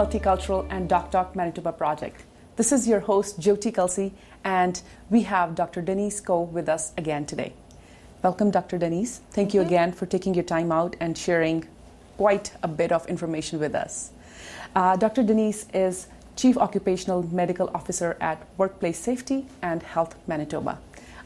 Welcome to U Multicultural and Doc Talk Manitoba project. This is your host, Jyoti Kelsey, and we have Dr. Denise Koh with us again today. Welcome, Dr. Denise. Thank, Thank you you. again for taking your time out and sharing quite a bit of information with us. Uh, Dr. Denise is Chief Occupational Medical Officer at Workplace Safety and Health Manitoba.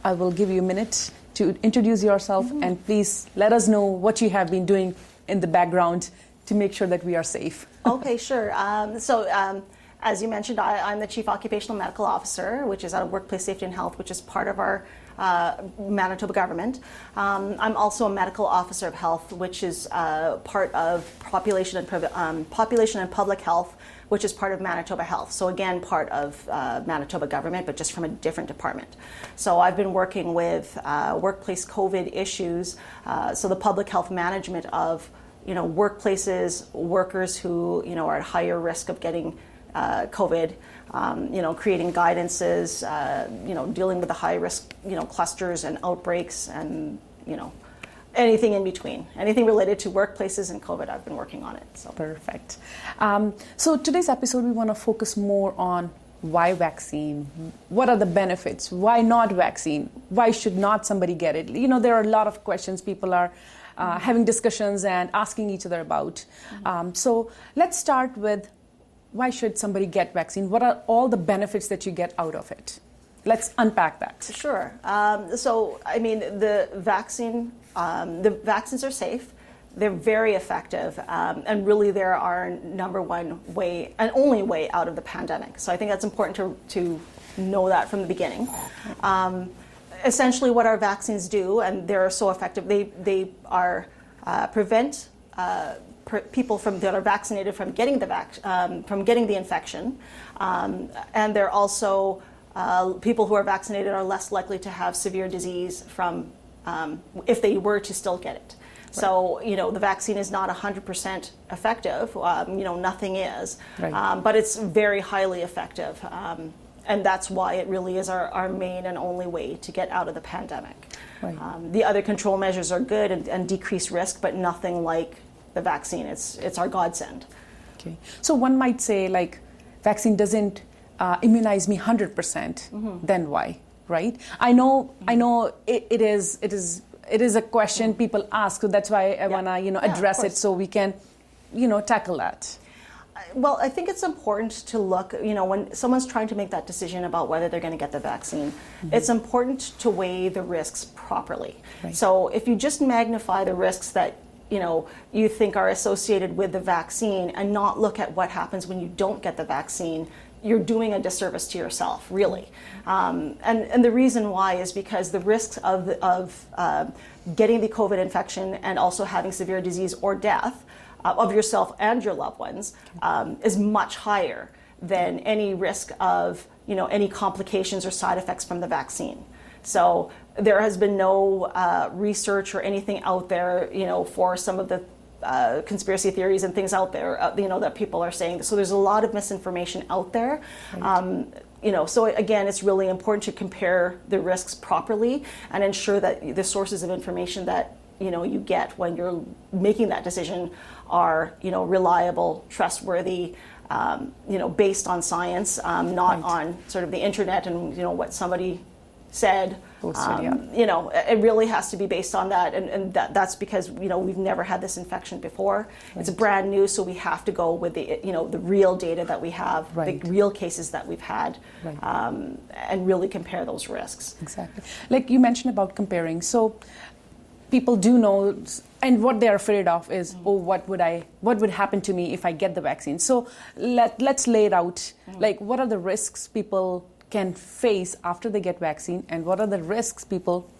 I will give you a minute to introduce yourself and please let us know what you have been doing in the background to make sure that we are safe. Okay, sure. Um, so, um, as you mentioned, I, I'm the Chief Occupational Medical Officer, which is out of Workplace Safety and Health, which is part of our uh, Manitoba government. Um, I'm also a Medical Officer of Health, which is uh, part of Population and, um, Population and Public Health, which is part of Manitoba Health. So, again, part of uh, Manitoba government, but just from a different department. So, I've been working with uh, workplace COVID issues, uh, so the public health management of you know, workplaces, workers who, you know, are at higher risk of getting uh, COVID, um, you know, creating guidances, uh, you know, dealing with the high risk, you know, clusters and outbreaks and, you know, anything in between. Anything related to workplaces and COVID, I've been working on it. So. Perfect. Um, so today's episode, we want to focus more on why vaccine, what are the benefits, why not vaccine, why should not somebody get it. You know, there are a lot of questions people are uh, having discussions and asking each other about. Um, so let's start with why should somebody get vaccine? What are all the benefits that you get out of it? Let's unpack that. Sure. Um, so, I mean, the vaccine, um, the vaccines are safe. They're very effective, um, and really, they're our number one way and only way out of the pandemic. So, I think that's important to to know that from the beginning. Essentially, what our vaccines do, and they're so effective, they they are uh, prevent. Uh, per- people from that are vaccinated from getting the vac- um, from getting the infection, um, and they're also uh, people who are vaccinated are less likely to have severe disease from um, if they were to still get it. So you know the vaccine is not 100% effective. Um, you know nothing is, Right. um, but it's very highly effective, um, and that's why it really is our, our main and only way to get out of the pandemic. Right. Um, the other control measures are good and, and decrease risk, but nothing like the vaccine. It's it's our godsend. Okay. So one might say, like, vaccine doesn't uh, immunize me 100%. percent Then why, right? I know, I know it, it is, it is, it is a question people ask. So that's why I wanna, you know, Yeah, address it so we can, you know, tackle that. Well, I think it's important to look, you know, when someone's trying to make that decision about whether they're going to get the vaccine, it's important to weigh the risks properly. Right. So if you just magnify the risks that you know you think are associated with the vaccine and not look at what happens when you don't get the vaccine you're doing a disservice to yourself really um, and, and the reason why is because the risks of, of uh, getting the covid infection and also having severe disease or death uh, of yourself and your loved ones um, is much higher than any risk of you know any complications or side effects from the vaccine so there has been no uh, research or anything out there, you know, for some of the uh, conspiracy theories and things out there, uh, you know, that people are saying. So there's a lot of misinformation out there. Um, you know, so again, it's really important to compare the risks properly and ensure that the sources of information that you know you get when you're making that decision are you know reliable, trustworthy, um, you know, based on science, um, not Right. on sort of the internet and you know what somebody said. Um. You know, it really has to be based on that, and, and that, that's because you know we've never had this infection before. It's brand new, so we have to go with the you know the real data that we have, Right. the real cases that we've had, Right. um, and really compare those risks. Exactly. Like you mentioned about comparing. So people do know and what they're afraid of is oh what would i what would happen to me if i get the vaccine? So let, let's lay it out. Like what are the risks people can face after they get vaccine? And what are the risks people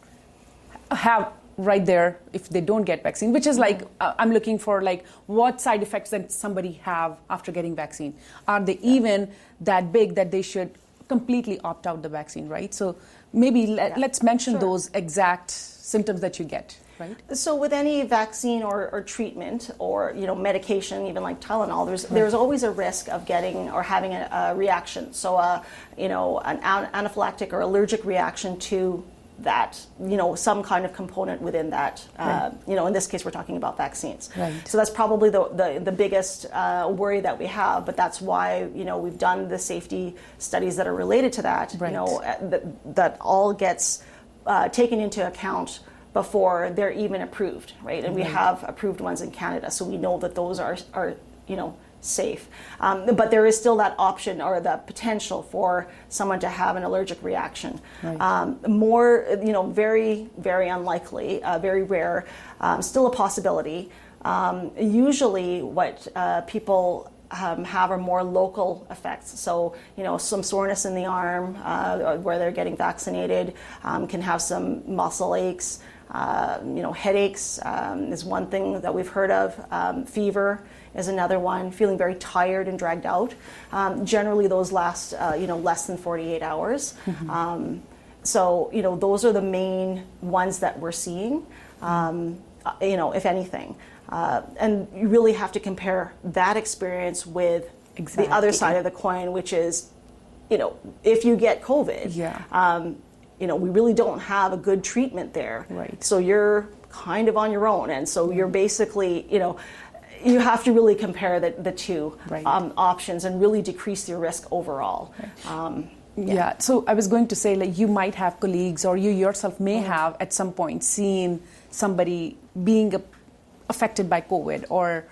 have right there if they don't get vaccine? Which is like uh, i'm looking for like what side effects that somebody have after getting vaccine? Are they even that big that they should completely opt out the vaccine right? So maybe let, let's mention Sure. those exact symptoms that you get right So with any vaccine or, or treatment or you know medication, even like Tylenol, there's there's always a risk of getting or having a, a reaction. So uh, you know an an- anaphylactic or allergic reaction to that you know some kind of component within that uh, right. you know in this case we're talking about vaccines right. so that's probably the, the, the biggest uh, worry that we have but that's why you know we've done the safety studies that are related to that right. you know uh, that, that all gets uh, taken into account before they're even approved right and we have approved ones in canada so we know that those are are you know safe. Um, but there is still that option or the potential for someone to have an allergic reaction. Right. Um, more, you know, very, very unlikely, uh, very rare, um, still a possibility. Um, usually, what uh, people um, have are more local effects. So, you know, some soreness in the arm uh, where they're getting vaccinated, um, can have some muscle aches. Uh, you know, headaches um, is one thing that we've heard of. Um, fever is another one. Feeling very tired and dragged out. Um, generally, those last uh, you know less than 48 hours. Mm-hmm. Um, so you know those are the main ones that we're seeing. Um, uh, you know, if anything, uh, and you really have to compare that experience with exactly. the other side of the coin, which is, you know, if you get COVID, yeah um, you know, we really don't have a good treatment there. Right. So you're kind of on your own. And so you're basically, you know, you have to really compare the, the two right. um, options and really decrease your risk overall. Right. Um, yeah. yeah. So I was going to say, like, you might have colleagues or you yourself may mm-hmm. have at some point seen somebody being a, affected by COVID or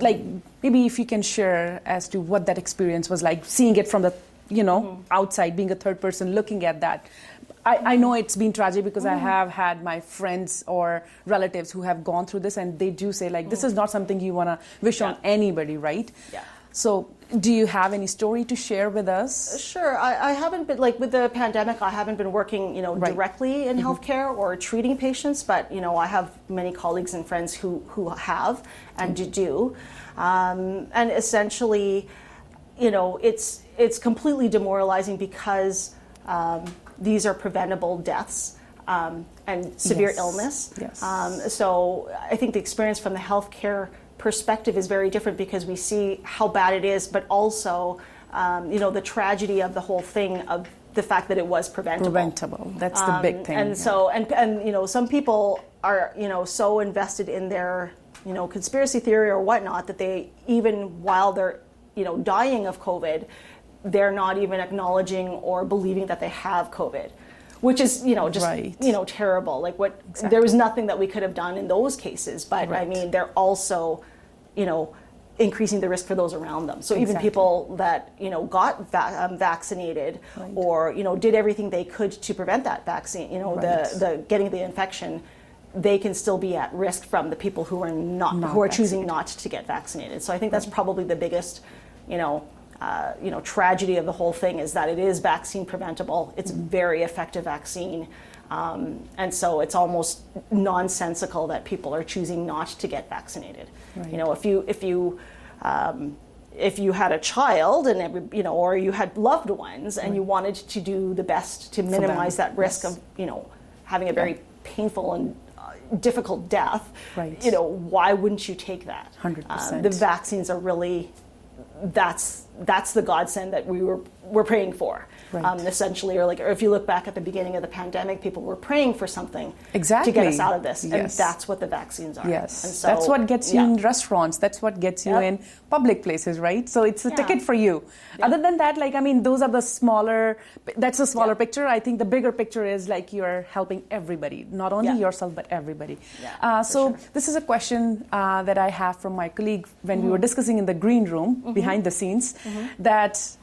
like maybe if you can share as to what that experience was like seeing it from the you know mm-hmm. outside being a third person looking at that I, I, know it's been tragic because mm. I have had my friends or relatives who have gone through this, and they do say like, mm. "This is not something you want to wish yeah. on anybody, right?" Yeah. So, do you have any story to share with us? Sure. I, I haven't been like with the pandemic. I haven't been working, you know, right. directly in mm-hmm. healthcare or treating patients, but you know, I have many colleagues and friends who who have and mm-hmm. do, um, and essentially, you know, it's it's completely demoralizing because. Um, these are preventable deaths um, and severe yes. illness. Yes. Um, so I think the experience from the healthcare perspective is very different because we see how bad it is, but also, um, you know, the tragedy of the whole thing of the fact that it was preventable. Preventable. That's the big um, thing. And yeah. so, and and you know, some people are you know so invested in their you know conspiracy theory or whatnot that they even while they're you know dying of COVID they're not even acknowledging or believing that they have COVID, which is you know just right. you know terrible. Like what exactly. there was nothing that we could have done in those cases, but right. I mean they're also you know increasing the risk for those around them. So exactly. even people that you know got va- um, vaccinated right. or you know did everything they could to prevent that vaccine, you know the the getting the infection they can still be at risk from the people who are not, not who are vaccinated. choosing not to get vaccinated. So I think that's probably the biggest, you know, uh, you know, tragedy of the whole thing is that it is vaccine preventable. It's a very effective vaccine. Um, and so it's almost nonsensical that people are choosing not to get vaccinated. Right. You know, if you if you um, if you had a child and every, you know, or you had loved ones and right. you wanted to do the best to minimize that risk yes. of you know having a very yeah. painful and uh, difficult death, right. you know, why wouldn't you take that? Hundred uh, percent. The vaccines are really that's that's the godsend that we were were praying for right. um, essentially or like or if you look back at the beginning of the pandemic people were praying for something exactly to get us out of this yes. and that's what the vaccines are yes so, that's what gets you yeah. in restaurants that's what gets you yep. in public places right so it's a yeah. ticket for you yeah. other than that like i mean those are the smaller that's a smaller picture i think the bigger picture is like you're helping everybody not only yourself but everybody uh, so sure. this is a question uh, that i have from my colleague when mm-hmm. we were discussing in the green room mm-hmm. behind the scenes mm-hmm. that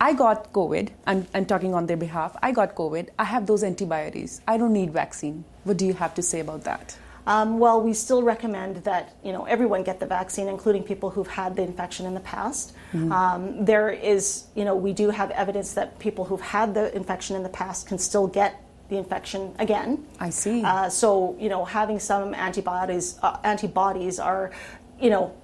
I got COVID. I'm, I'm talking on their behalf. I got COVID. I have those antibodies. I don't need vaccine. What do you have to say about that? Um, well, we still recommend that you know everyone get the vaccine, including people who've had the infection in the past. Mm-hmm. Um, there is, you know, we do have evidence that people who've had the infection in the past can still get the infection again. I see. Uh, so you know, having some antibodies, uh, antibodies are, you know,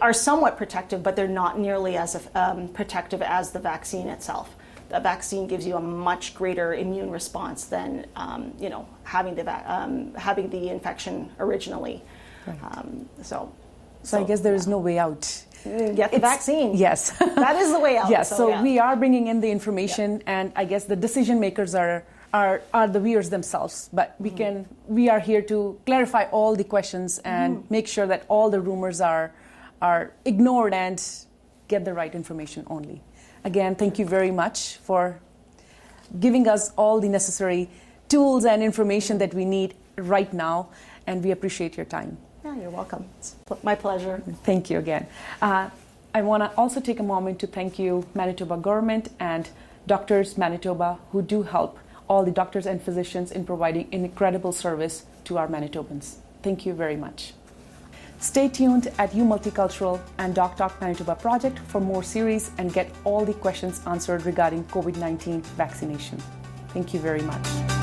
are somewhat protective, but they're not nearly as um, protective as the vaccine itself. The vaccine gives you a much greater immune response than um, you know having the va- um, having the infection originally. Right. Um, so, so, I guess there is no way out. Get the vaccine. Yes, that is the way out. Yes, so, so yeah. we are bringing in the information, yeah. and I guess the decision makers are are, are the viewers themselves, but we can we are here to clarify all the questions and make sure that all the rumors are are ignored and get the right information only. Again, thank you very much for giving us all the necessary tools and information that we need right now, and we appreciate your time. Yeah, you're welcome. It's my pleasure. Thank you again. Uh, I want to also take a moment to thank you, Manitoba government and Doctors Manitoba, who do help all the doctors and physicians in providing incredible service to our Manitobans. Thank you very much. Stay tuned at U Multicultural and Doc Talk Manitoba project for more series and get all the questions answered regarding COVID 19 vaccination. Thank you very much.